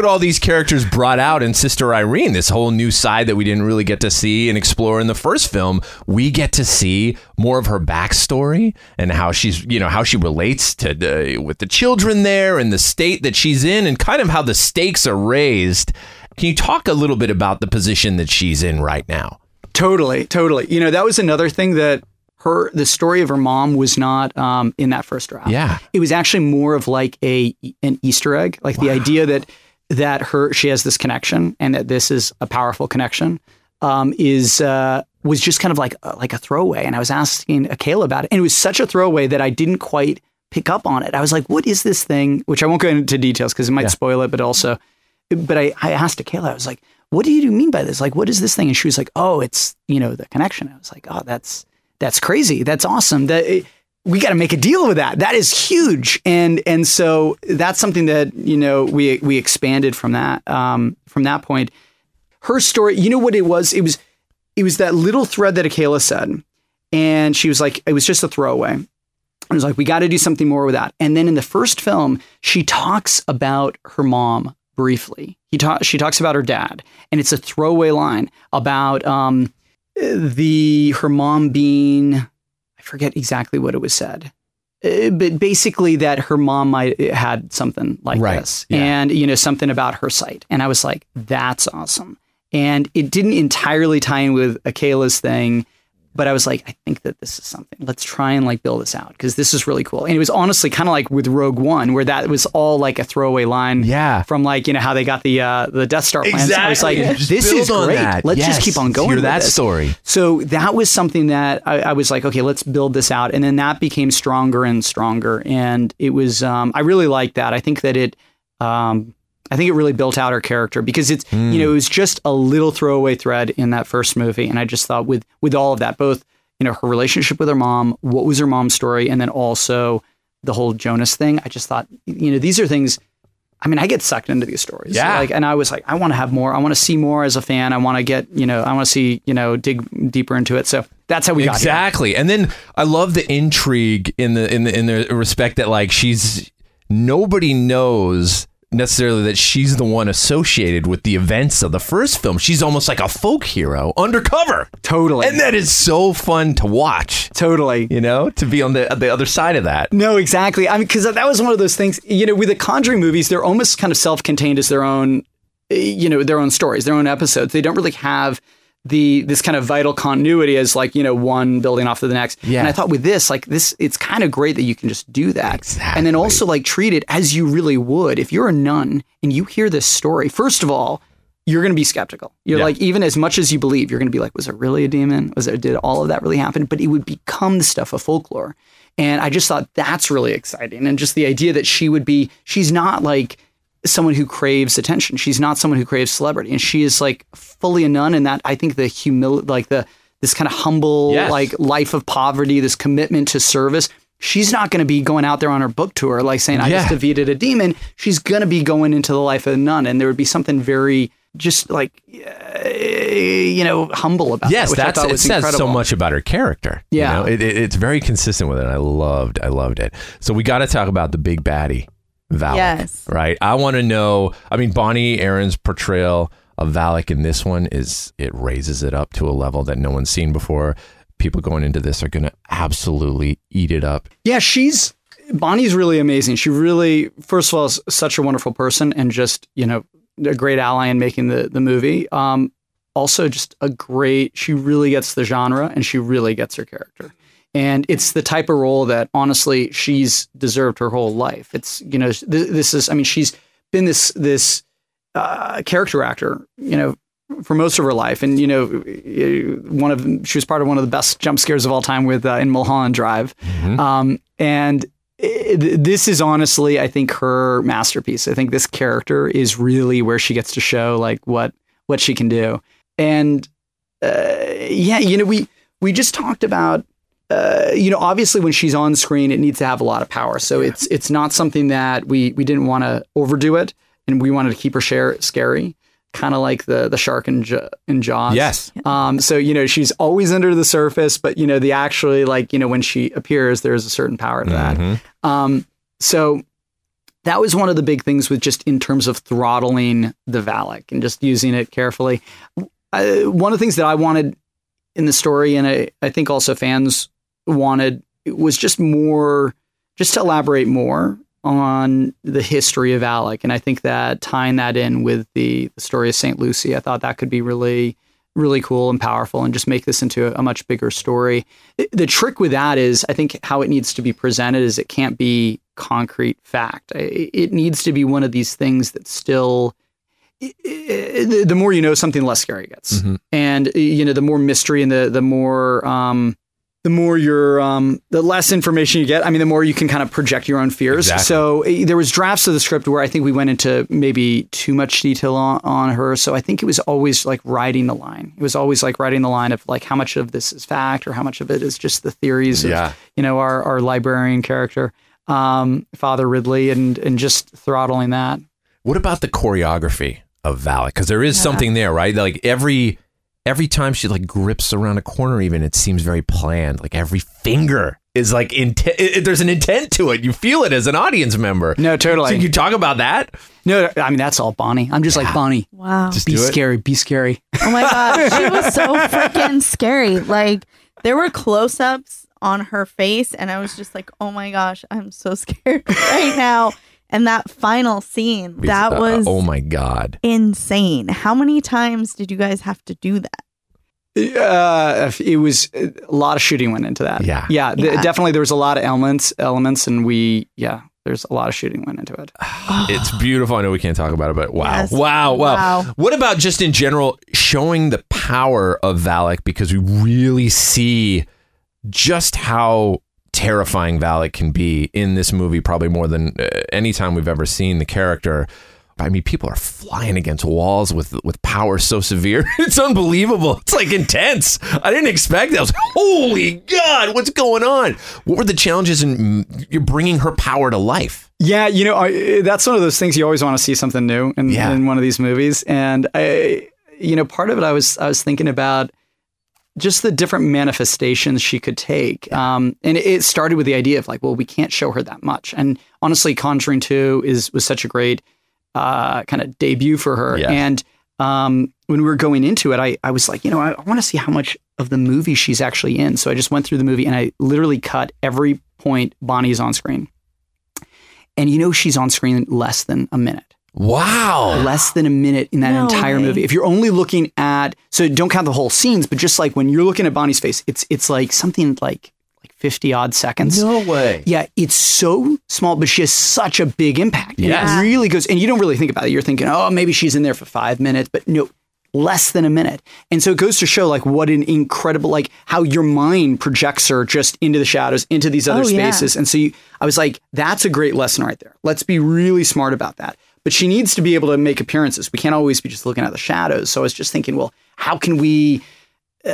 What all these characters brought out in Sister Irene, this whole new side that we didn't really get to see and explore in the first film. We get to see more of her backstory and how she's, you know, how she relates to the, with the children there and the state that she's in and kind of how the stakes are raised. Can you talk a little bit about the position that she's in right now? Totally, totally. You know, that was another thing that her the story of her mom was not um, in that first draft. Yeah. it was actually more of like a an Easter egg, like the idea that that her she has this connection and that this is a powerful connection um, is uh, was just kind of like uh, like a throwaway. And I was asking Akela about it, and it was such a throwaway that I didn't quite pick up on it. I was like, "What is this thing?" Which I won't go into details because it might spoil it, but also, but I I asked Akela, I was like, "What do you mean by this? Like, what is this thing?" And she was like, "Oh, it's you know the connection." I was like, "Oh, that's." that's crazy. That's awesome. That it, we got to make a deal with that. That is huge. And and so that's something that you know we we expanded from that um, from that point. Her story, you know what it was? It was it was that little thread that Akela said, and she was like, it was just a throwaway. I was like, we got to do something more with that. And then in the first film, she talks about her mom briefly. He ta- she talks about her dad, and it's a throwaway line about um, the her mom being I forget exactly what it was said. Uh, but basically that her mom might had something like Right, this yeah. and you know something about her site and I was like that's awesome and it didn't entirely tie in with Akela's thing but I was like I think that this is something let's try and like build this out because this is really cool and it was honestly kind of like with Rogue One where that was all like a throwaway line Yeah. from like you know how they got the uh, the Death Star plans I was like Exactly. Just this is great that. let's Yes. just keep on going Hear that this. story. So that was something that I, I was like, okay, let's build this out, and then that became stronger and stronger, and it was. Um, I really liked that. I think that it. Um, I think it really built out her character because it's you know it was just a little throwaway thread in that first movie, and I just thought with with all of that, both you know her relationship with her mom, what was her mom's story, and then also the whole Jonas thing. I just thought you know these are things. I mean, I get sucked into these stories. Yeah. Like, and I was like, I want to have more. I want to see more as a fan. I want to get, you know, I want to see, you know, dig deeper into it. So that's how we got here. exactly. And then I love the intrigue in the in the in the respect that like she's nobody knows necessarily that she's the one associated with the events of the first film. She's almost like a folk hero undercover. Totally. And that is so fun to watch. Totally. You know, to be on the the other side of that. No, exactly. I mean, because that was one of those things. You know, with the Conjuring movies, they're almost kind of self-contained as their own, eh, you know, their own stories, their own episodes. They don't really have the this kind of vital continuity as like you know one building off of the next. Yeah. And I thought with this, like this, it's kind of great that you can just do that, Exactly. and then also like treat it as you really would if you're a nun and you hear this story. First of all. You're going to be skeptical. You're Yeah. like, even as much as you believe, you're going to be like, was it really a demon? Was it, did all of that really happen? But it would become the stuff of folklore. And I just thought that's really exciting. And just the idea that she would be, she's not like someone who craves attention. She's not someone who craves celebrity. And she is like fully a nun. And that I think the humility, like the, this kind of humble, Yes. like life of poverty, this commitment to service. She's not going to be going out there on her book tour, like saying, I Yeah. just defeated a demon. She's going to be going into the life of a nun. And there would be something very, just like, uh, you know, humble about Yes, that, that's thought it was says so much about her character. you Yeah. know? it, it- it's very consistent with it. I loved, I loved it. So we got to talk about the big baddie, Valak. Yes. right. I want to know. I mean, Bonnie Aarons' portrayal of Valak in this one is it raises it up to a level that no one's seen before. People going into this are going to absolutely eat it up. Yeah, she's Bonnie's really amazing. She really, first of all, is such a wonderful person and just you know a great ally in making the the movie. Um, also, just a great. She really gets the genre and she really gets her character. And it's the type of role that honestly she's deserved her whole life. It's you know th- this is I mean she's been this this uh, character actor you know for most of her life, and you know one of she was part of one of the best jump scares of all time with uh, in Mulholland Drive, um, and it, this is honestly I think her masterpiece. I think this character is really where she gets to show like what what she can do, and uh, yeah, you know we we just talked about uh, you know, obviously when she's on screen, it needs to have a lot of power. So it's it's not something that we we didn't want to overdo it, and we wanted to keep her share scary, kind of like the the shark in, J- in Jaws. Yes. Um. So you know, she's always under the surface, but you know, the actually like you know when she appears, there's a certain power to that. Um. So that was one of the big things with just in terms of throttling the Valak and just using it carefully. I, one of the things that I wanted in the story, and I, I think also fans wanted, was just more, just to elaborate more on the history of Valak. And I think that tying that in with the, the story of St. Lucy, I thought that could be really, really cool and powerful and just make this into a, a much bigger story. The, the trick with that is, I think, how it needs to be presented is it can't be concrete fact. It, it needs to be one of these things that still the the more you know, something less scary it gets, and you know the more mystery and the the more um, the more you're um, the less information you get. I mean, the more you can kind of project your own fears. Exactly. So uh, there was drafts of the script where I think we went into maybe too much detail on, on her. So I think it was always like writing the line. It was always like writing the line of like how much of this is fact or how much of it is just the theories. Yeah. Of, you know, our our librarian character, um, Father Ridley, and and just throttling that. What about the choreography of Valak? Because there is something there, right? Like every every time she like grips around a corner, even it seems very planned. Like every finger is like intent. There's an intent to it. You feel it as an audience member. No, totally. So you talk about that. No, I mean that's all Bonnie. I'm just like Bonnie. Wow. Just Be scary. Be scary. Oh my god, she was so freaking scary. Like there were close-ups on her face, and I was just like, "Oh my gosh, I'm so scared right now." And that final scene, that Uh, was oh my god. insane. How many times did you guys have to do that? Uh, it was a lot of shooting went into that. Yeah. yeah, th- definitely. There was a lot of elements, elements, and we, yeah, there's a lot of shooting went into it. It's beautiful. I know we can't talk about it, but wow. Yes. Wow, wow. Wow. What about just in general showing the power of Valak because we really see just how terrifying Valak can be in this movie, probably more than uh, any time we've ever seen the character. I mean, people are flying against walls with with power so severe. It's unbelievable. It's like intense. I didn't expect that. I was like, holy God, what's going on? What were the challenges in mm, you're bringing her power to life? Yeah, you know, I, that's one of those things you always want to see something new in, Yeah. in one of these movies. And I, you know, part of it I was I was thinking about just the different manifestations she could take. Um, and it- started with the idea of like, well, we can't show her that much. And honestly, Conjuring Two is was such a great uh, kind of debut for her. Yeah. And um, when we were going into it, I, I was like, you know, I, I want to see how much of the movie she's actually in. So I just went through the movie and I literally cut every point Bonnie's on screen. And you know, she's on screen less than a minute Wow. less than a minute in that No entire way. movie. If you're only looking at so don't count the whole scenes, but just like when you're looking at Bonnie's face, it's it's like something like like 50 odd seconds. No way. Yeah, it's so small, but she has such a big impact. And Yes. It really goes, and you don't really think about it. You're thinking, oh, maybe she's in there for five minutes, but no, less than a minute. And so it goes to show like what an incredible, like how your mind projects her just into the shadows, into these other Oh, yeah. spaces. And so you, I was like, that's a great lesson right there. Let's be really smart about that. But she needs to be able to make appearances. We can't always be just looking at the shadows. So I was just thinking, well, how can we, uh,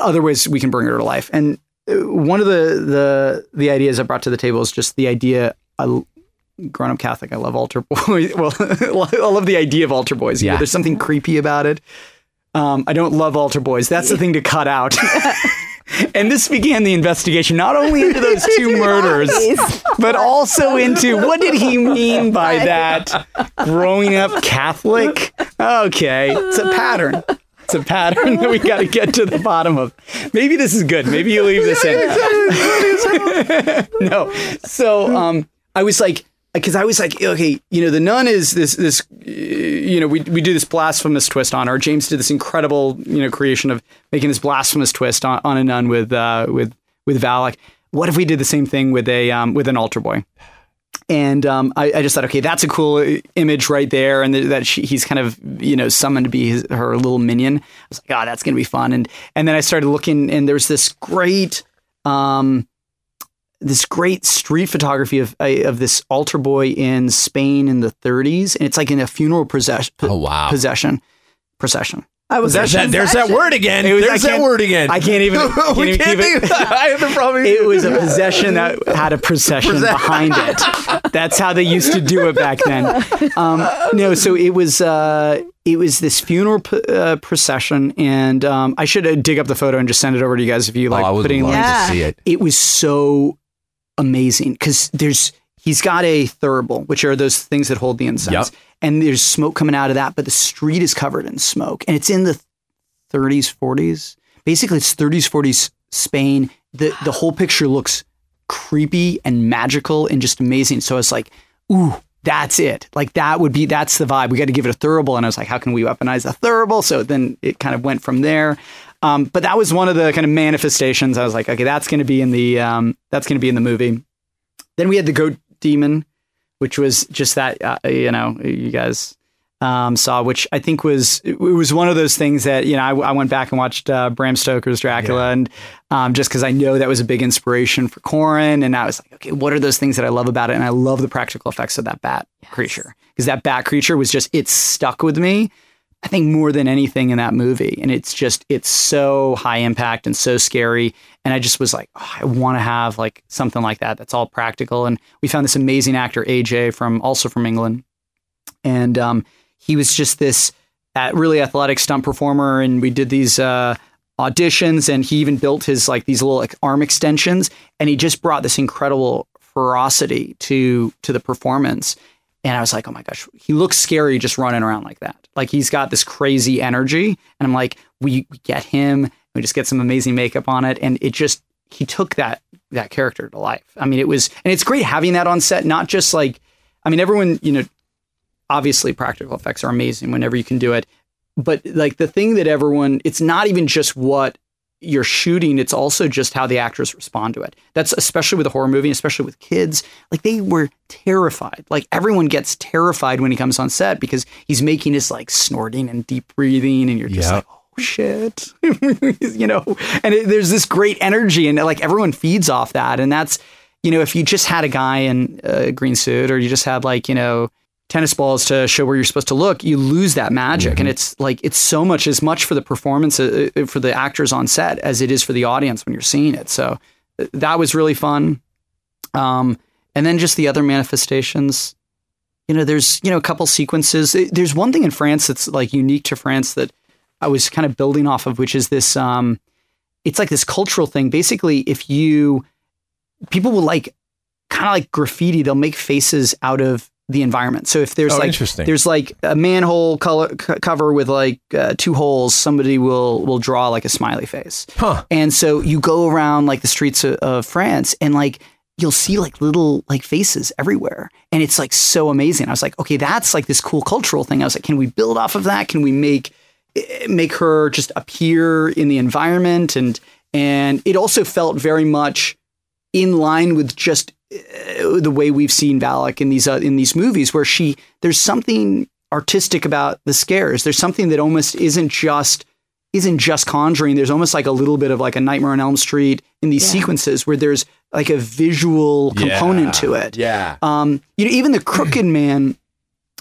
other ways we can bring her to life? And uh, one of the the the ideas I brought to the table is just the idea. I, grown up Catholic, I love altar boys. Well, I love the idea of altar boys. Yeah. there's something creepy about it. Um, I don't love altar boys. That's the thing to cut out. and this began the investigation not only into those two murders, but also into what did he mean by that? Growing up Catholic? Okay, it's a pattern. It's a pattern that we got to get to the bottom of. Maybe this is good. Maybe you leave this in. no. So um, I was like, because I was like, okay, you know, the nun is this this, you know, we we do this blasphemous twist on her. James did this incredible, you know, creation of making this blasphemous twist on, on a nun with uh, with with Valak. What if we did the same thing with a um, with an altar boy? And um, I, I just thought, okay, that's a cool uh, image right there, and th- that she, he's kind of you know summoned to be his, her little minion. I was like, oh, that's gonna be fun. And and then I started looking, and there's this great, um, this great street photography of uh, of this altar boy in Spain in the 30s, and it's like in a funeral procession. Oh wow! Possession, procession. I was There's that, there's that word again. Was- there's that word again. I can't even. can't we even can't keep it. I have the problem. It was a possession that had a procession Procession. behind it. That's how they used to do it back then. Um, no, so it was uh, it was this funeral p- uh, procession, and um, I should uh, dig up the photo and just send it over to you guys if you like oh, I would putting love links. Yeah. to see it. It was so amazing because there's he's got a thurible, which are those things that hold the incense, Yep. and there's smoke coming out of that, but the street is covered in smoke, and it's in the 30s, 40s. Basically, it's 30s, 40s Spain. The the whole picture looks creepy and magical and just amazing. So it's like, ooh, that's it. Like that would be that's the vibe. We got to give it a thurible. And I was like, how can we weaponize a thurible? So then it kind of went from there. Um, but that was one of the kind of manifestations. I was like, okay, that's going to be in the um, that's going to be in the movie. Then we had the goat demon, which was just that uh, you know you guys um, saw, which I think was it was one of those things that you know I, I went back and watched uh, Bram Stoker's Dracula, and um, just because I know that was a big inspiration for Corin, and I was like, okay, what are those things that I love about it? And I love the practical effects of that bat creature because that bat creature was just it stuck with me. I think more than anything in that movie, and it's just it's so high impact and so scary. And I just was like, oh, I want to have like something like that that's all practical. And we found this amazing actor AJ from also from England, and um, he was just this uh, really athletic stunt performer. And we did these uh, auditions, and he even built his like these little like, arm extensions, and he just brought this incredible ferocity to to the performance. And I was like, oh my gosh, he looks scary just running around like that. Like he's got this crazy energy. And I'm like, we, we get him, we just get some amazing makeup on it. And it just, he took that, that character to life. I mean, it was, and it's great having that on set, not just like, I mean, everyone, you know, obviously practical effects are amazing whenever you can do it. But like the thing that everyone, it's not even just what you're shooting, it's also just how the actors respond to it. That's especially with a horror movie, especially with kids. Like they were terrified. Like everyone gets terrified when he comes on set because he's making his like snorting and deep breathing, and you're just Yep. like, oh shit, you know. And it, there's this great energy, and like everyone feeds off that. And that's, you know, if you just had a guy in a green suit, or you just had like, you know, tennis balls to show where you're supposed to look, you lose that magic. And it's like, it's so much, as much for the performance, uh, uh, for the actors on set as it is for the audience when you're seeing it. So uh, that was really fun. Um, and then just the other manifestations, you know, there's, you know, a couple sequences. Uh, There's one thing in France that's like unique to France that I was kind of building off of, which is this, um, it's like this cultural thing. Basically, if you, people will like, kind of like graffiti, they'll make faces out of the environment. So if there's Oh, like interesting. there's like a manhole color c- cover with like uh, two holes, somebody will will draw like a smiley face. Huh. And so you go around like the streets of, of France and like you'll see like little like faces everywhere and it's like so amazing. I was like, okay, that's like this cool cultural thing. I was like, can we build off of that? Can we make eh, make her just appear in the environment and and it also felt very much in line with just the way we've seen Valak in these uh, in these movies, where she there's something artistic about the scares. There's something that almost isn't just isn't just conjuring. There's almost like a little bit of like a Nightmare on Elm Street in these sequences where there's like a visual component to it. Yeah. Um, you know, even the Crooked Man,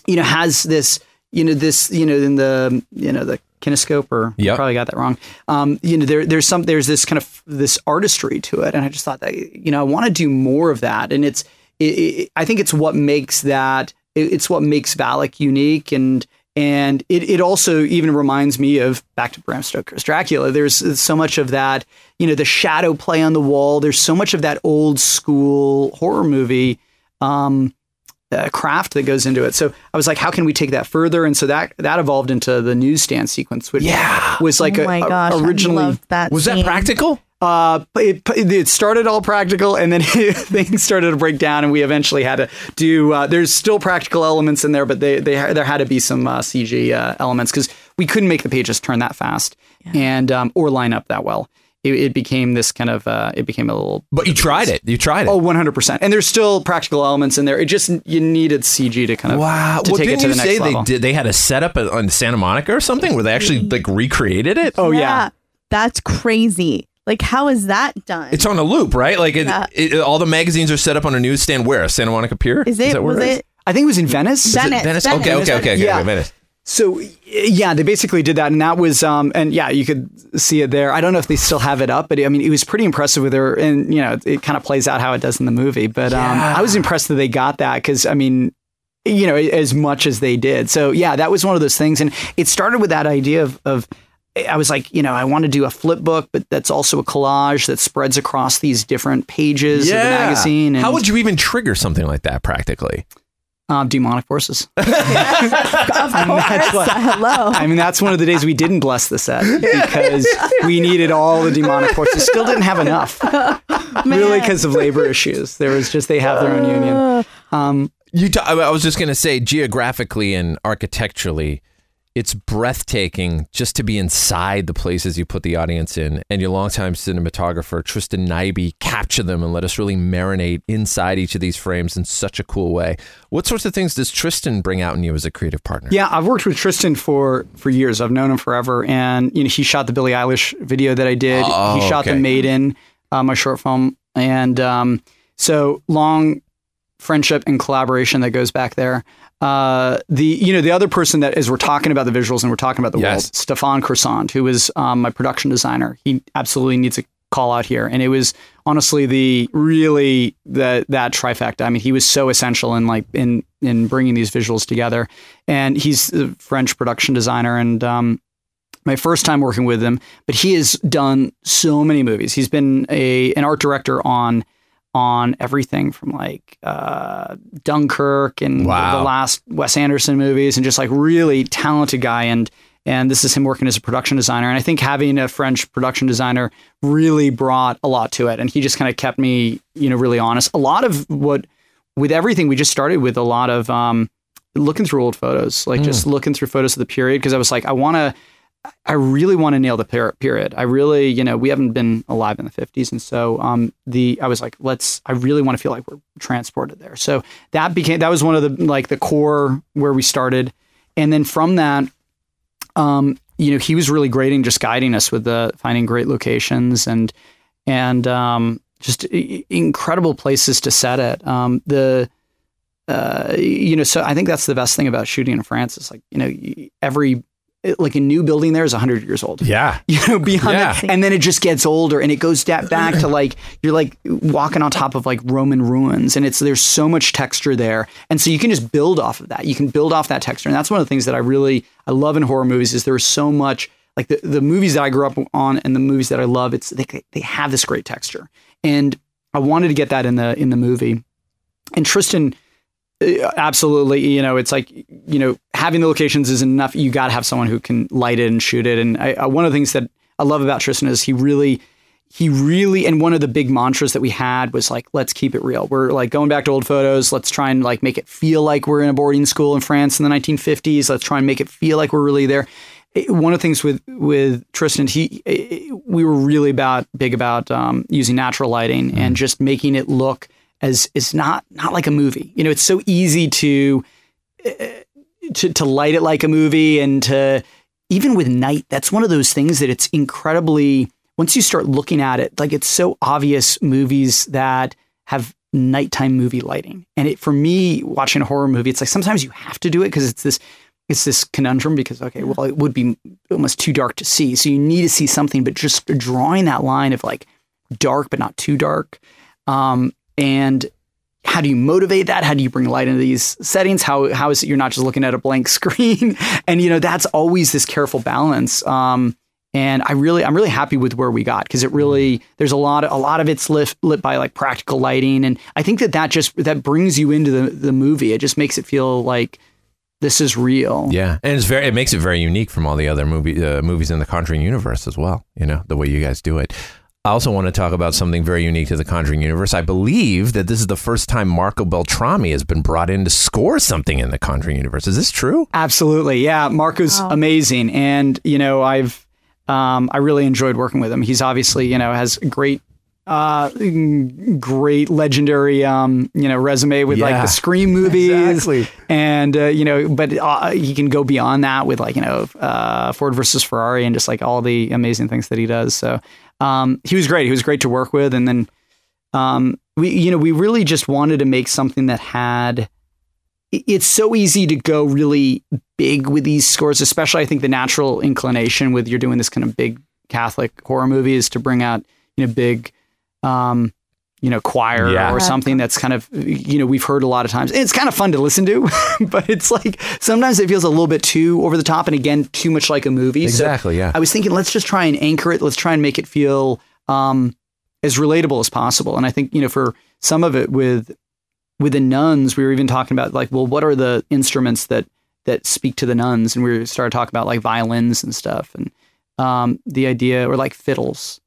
you know, has this, you know, this, you know, in the, you know, the kinescope, or Yep. probably got that wrong. Um, you know, there, there's some, there's this kind of this artistry to it, and I just thought that, you know, I want to do more of that, and it's, it, it, I think it's what makes that, it- it's what makes Valak unique, and and it, it also even reminds me of back to Bram Stoker's Dracula. There's so much of that, you know, the shadow play on the wall. There's so much of that old school horror movie um, uh, craft that goes into it. So I was like, how can we take that further? And so that that evolved into the newsstand sequence, which Yeah. was like oh my a- gosh, originally I that. Was that practical? uh, it, it started all practical, and then things started to break down, and we eventually had to do. Uh, there's still practical elements in there, but they, they there had to be some uh, CG uh, elements because we couldn't make the pages turn that fast and um, or line up that well. It, it became this kind of uh, it became a little. But you tried it. You tried it. Oh, 100 percent. And there's still practical elements in there. It just you needed CG to kind of Wow. to well, take it didn't to you the next say level. they did? They had a setup on Santa Monica or something where they actually like recreated it. Oh yeah. That's crazy. Like, how is that done? It's on a loop, right? Like it, Yeah. it, all the magazines are set up on a newsstand. Where Santa Monica Pier? Is it? that where was is? it? I think it was in Venice. Is Venice, Venice? Venice. Okay, okay, okay, okay, Yeah. okay, Venice. So yeah, they basically did that, and that was um, and yeah, you could see it there. I don't know if they still have it up, but I mean, it was pretty impressive with her, and you know, it, it kind of plays out how it does in the movie. But um, I was impressed that they got that because I mean, you know, as much as they did. So yeah, that was one of those things, and it started with that idea of of. I was like, you know, I want to do a flip book, but that's also a collage that spreads across these different pages of the magazine. And, How would you even trigger something like that practically? Um, demonic forces? Of course. what- Hello. I mean, that's one of the days we didn't bless the set because we needed all the demonic forces. Still didn't have enough, really, because of labor issues. There was just they have their own union. Um, You, t- I was just going to say, geographically and architecturally, it's breathtaking just to be inside the places you put the audience in. And your longtime cinematographer, Tristan Nyby, capture them and let us really marinate inside each of these frames in such a cool way. What sorts of things does Tristan bring out in you as a creative partner? yeah, I've worked with Tristan for for years. I've known him forever, and you know, he shot the Billie Eilish video that I did. Oh, he shot okay. the Maiden, uh, my short film, and um, so long friendship and collaboration that goes back there. Uh, the you know the other person that as we're talking about the visuals and we're talking about the Yes. world, Stéphane Cressend, who is um, my production designer. He absolutely needs a call out here, and it was honestly the really that that trifecta. I mean, he was so essential in like in in bringing these visuals together, and he's a French production designer and. Um, my first time working with him, but he has done so many movies. He's been a an art director on on everything from like uh, Dunkirk and Wow. the last Wes Anderson movies, and just like really talented guy. And and this is him working as a production designer. And I think having a French production designer really brought a lot to it. And he just kind of kept me, you know, really honest. A lot of what with everything we just started with a lot of um, looking through old photos, like just looking through photos of the period because I was like, I want to. I really want to nail the period. I really, you know, we haven't been alive in the 50s. And so um, the, I was like, let's, I really want to feel like we're transported there. So that became, that was one of the, like the core where we started. And then from that, um, you know, he was really great in just guiding us with the finding great locations and, and um, just incredible places to set it. Um, the, uh, you know, so I think that's the best thing about shooting in France is like, you know, y- like a new building there is 100 years old Yeah. you know, beyond Yeah. that. And then it just gets older and it goes back to like, you're like walking on top of like Roman ruins and it's, there's so much texture there. And so you can just build off of that. You can build off that texture. And that's one of the things that I really, I love in horror movies is there's so much like the, the movies that I grew up on and the movies that I love, it's, they, they have this great texture. And I wanted to get that in the, in the movie. And Tristan, Uh, absolutely you know it's like you know having the locations is enough. You got to have someone who can light it and shoot it. And I, I, one of the things that i love about tristan is he really he really and one of the big mantras that we had was like let's keep it real. We're like going back to old photos. Let's try and like make it feel like we're in a boarding school in france in the 1950s let's try and make it feel like we're really there. One of the things with with tristan he we were really about big about um, using natural lighting and mm. just making it look as it's not not like a movie. You know, it's so easy to uh, to to light it like a movie and to even with night. That's one of those things that it's incredibly once you start looking at it, like it's so obvious movies that have nighttime movie lighting. And it for me watching a horror movie, it's like sometimes you have to do it because it's this it's this conundrum because okay, well it would be almost too dark to see. So you need to see something, but just drawing that line of like dark but not too dark. Um, and how do you motivate that? How do you bring light into these settings? How how is it you're not just looking at a blank screen? and you know that's always this careful balance. Um, and I really I'm really happy with where we got because it really there's a lot of, a lot of it's lit lit by like practical lighting, and I think that that just that brings you into the the movie. It just makes it feel like this is real. Yeah, and it's very it makes it very unique from all the other movie uh, movies in the Conjuring universe as well. You know the way you guys do it. I also want to talk about something very unique to the Conjuring universe. I believe that this is the first time Marco Beltrami has been brought in to score something in the Conjuring universe. Is this true? Absolutely. Yeah. Marco's Wow. amazing. And, you know, I've, um, I really enjoyed working with him. He's obviously you know has great uh great legendary um you know resume with like the scream movies Exactly. and uh, you know but uh, he can go beyond that with like you know uh ford versus ferrari and just like all the amazing things that he does so um he was great. He was great to work with. And then um we you know we really just wanted to make something that had it's so easy to go really big with these scores especially i think the natural inclination with you're doing this kind of big catholic horror movie is to bring out you know big um you know choir Yeah. or something that's kind of you know we've heard a lot of times. And it's kind of fun to listen to but it's like sometimes it feels a little bit too over the top and again too much like a movie. So Exactly, yeah. i was thinking let's just try and anchor it. Let's try and make it feel um as relatable as possible. And i think you know for some of it with with the nuns we were even talking about like well what are the instruments that that speak to the nuns? And we started talking about like violins and stuff and um the idea or like fiddles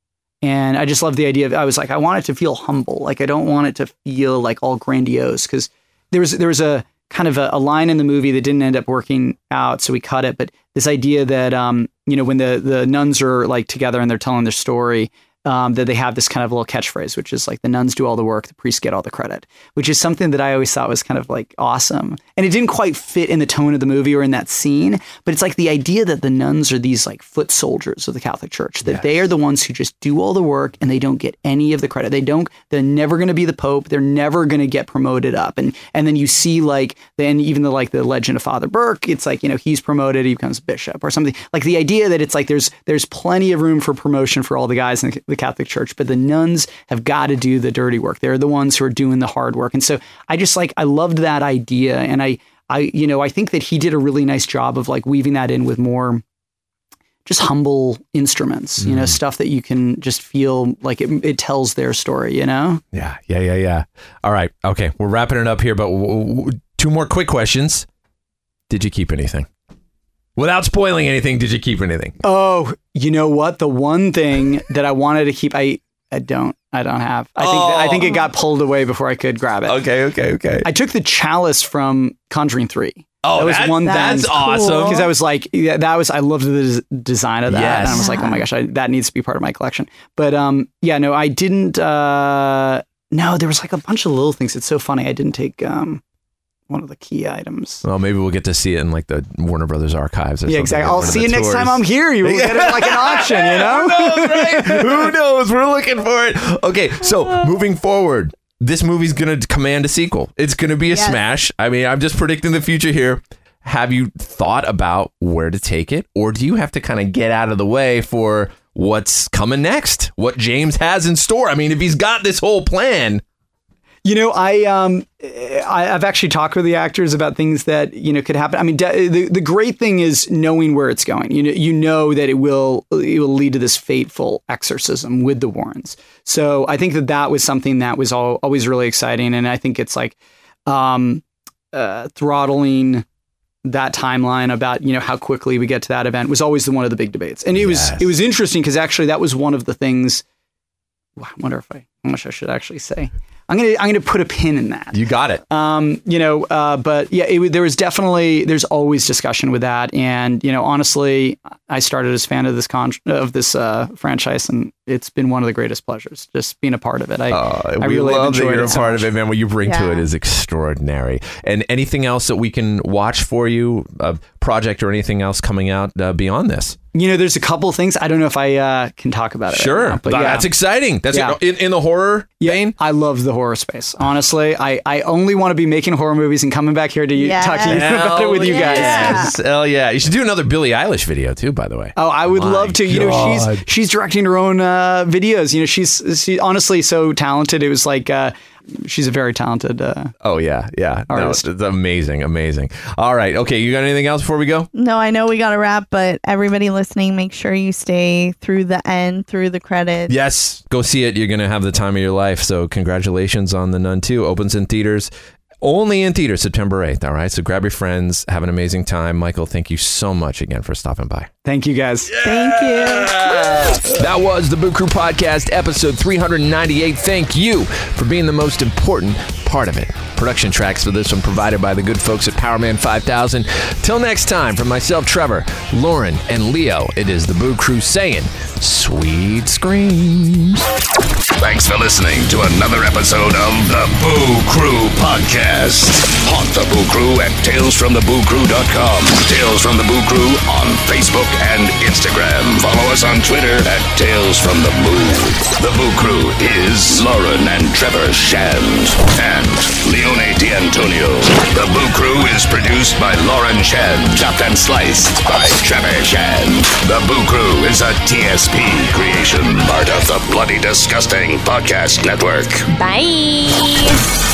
and I just love the idea of I was like I want it to feel humble. Like I don't want it to feel like all grandiose because there was there was a kind of a, a line in the movie that didn't end up working out so we cut it. But this idea that um you know when the the nuns are like together and they're telling their story um, that they have this kind of little catchphrase, which is like the nuns do all the work, the priests get all the credit, which is something that I always thought was kind of like awesome. And it didn't quite fit in the tone of the movie or in that scene, but it's like the idea that the nuns are these like foot soldiers of the Catholic Church, that they are the ones who just do all the work and they don't get any of the credit. They don't, they're never going to be the Pope. They're never going to get promoted up. And, and then you see like, then even the, like the legend of Father Burke, it's like, you know, he's promoted, he becomes bishop or something like the idea that it's like, there's, there's plenty of room for promotion for all the guys in the Catholic Church, but the nuns have got to do the dirty work. They're the ones who are doing the hard work. And so I just like, I loved that idea. And I, I, you know, I think that he did a really nice job of like weaving that in with more just humble instruments, you know, mm. stuff that you can just feel like it, it tells their story, you know? Yeah, yeah, yeah, yeah. All right. Okay. We're wrapping it up here, but w- w- two more quick questions. Did you keep anything? Without spoiling anything, did you keep anything? Oh, you know what? The one thing that I wanted to keep, I, I don't, I don't have. I think, I think it got pulled away before I could grab it. Okay, okay, okay. I took the chalice from Conjuring Three. Oh, that was that- one that's thing. awesome. Because I was like, yeah, that was I loved the des- design of that, Yes. and I was like, oh my gosh, I, that needs to be part of my collection. But um, yeah, no, I didn't. Uh, no, there was like a bunch of little things. It's so funny. I didn't take um, one of the key items. Well, maybe we'll get to see it in like the Warner Brothers archives. Or Yeah, something exactly. I'll see you next tours. time I'm here. You will get it like an auction, you know? Who knows, right? Who knows? We're looking for it. Okay, so moving forward, this movie's gonna command a sequel. It's gonna be a Yes. smash. I mean, I'm just predicting the future here. Have you thought about where to take it, or do you have to kind of get out of the way for what's coming next? What James has in store? I mean, if he's got this whole plan, You know, I um, I, I've actually talked with the actors about things that you know could happen. I mean, de- the the great thing is knowing where it's going. You know, you know that it will it will lead to this fateful exorcism with the Warrens. So I think that that was something that was all, always really exciting, and I think it's like um, uh, throttling that timeline about you know how quickly we get to that event was always the one of the big debates, and it was it was interesting because actually that was one of the things. I wonder if I how much I should actually say. I'm gonna I'm gonna put a pin in that. you got it. Um, you know, uh, but yeah, it, there was definitely there's always discussion with that, and you know, honestly, I started as a fan of this con of this uh, franchise, and it's been one of the greatest pleasures just being a part of it. I, Uh, I we really have love that you're it a so part much. of it, man. What you bring to it is extraordinary. And anything else that we can watch for you, a project or anything else coming out uh, beyond this? You know, there's a couple things I don't know if I uh, can talk about it. right Sure, now, but yeah. that's exciting. That's Yeah. in, in the horror vein. I love the horror space. Honestly, I, I only want to be making horror movies and coming back here to you, talk to you about it with you guys. Yes. Hell yeah! You should do another Billie Eilish video too. By the way. Oh, I would My love to. You know, she's she's directing her own uh, videos. You know, she's she honestly so talented. It was like uh, she's a very talented. Uh, Oh yeah, yeah. No, Artist. it's amazing, amazing. All right, okay. You got anything else before we go? No, I know we got to wrap, but everybody listening, make sure you stay through the end, through the credits. Yes, go see it. You're gonna have the time of your life. So congratulations on the Nun 2. Opens in theaters. Only in theaters September 8th. All right. So grab your friends. Have an amazing time. Michael, thank you so much again for stopping by. thank you guys. Thank you. That was the Boo Crew Podcast, episode 398. Thank you for being the most important part of it. Production tracks for this one provided by the good folks at Powerman 5000. Till next time, from myself, Trevor, Lauren, and Leo, it is the Boo Crew saying, sweet screams. Thanks for listening to another episode of the Boo Crew Podcast. Haunt the Boo Crew at talesfromthebooCrew.com. Tales from the Boo Crew on Facebook and Instagram. Follow us on Twitter at Tales from the Boo. The Boo Crew is Lauren and Trevor Shand and Leone D'Antonio. The Boo Crew is produced by Lauren Shand, chopped and sliced by Trevor Shand. The Boo Crew is a TSP creation, part of the Bloody Disgusting Podcast Network. Bye.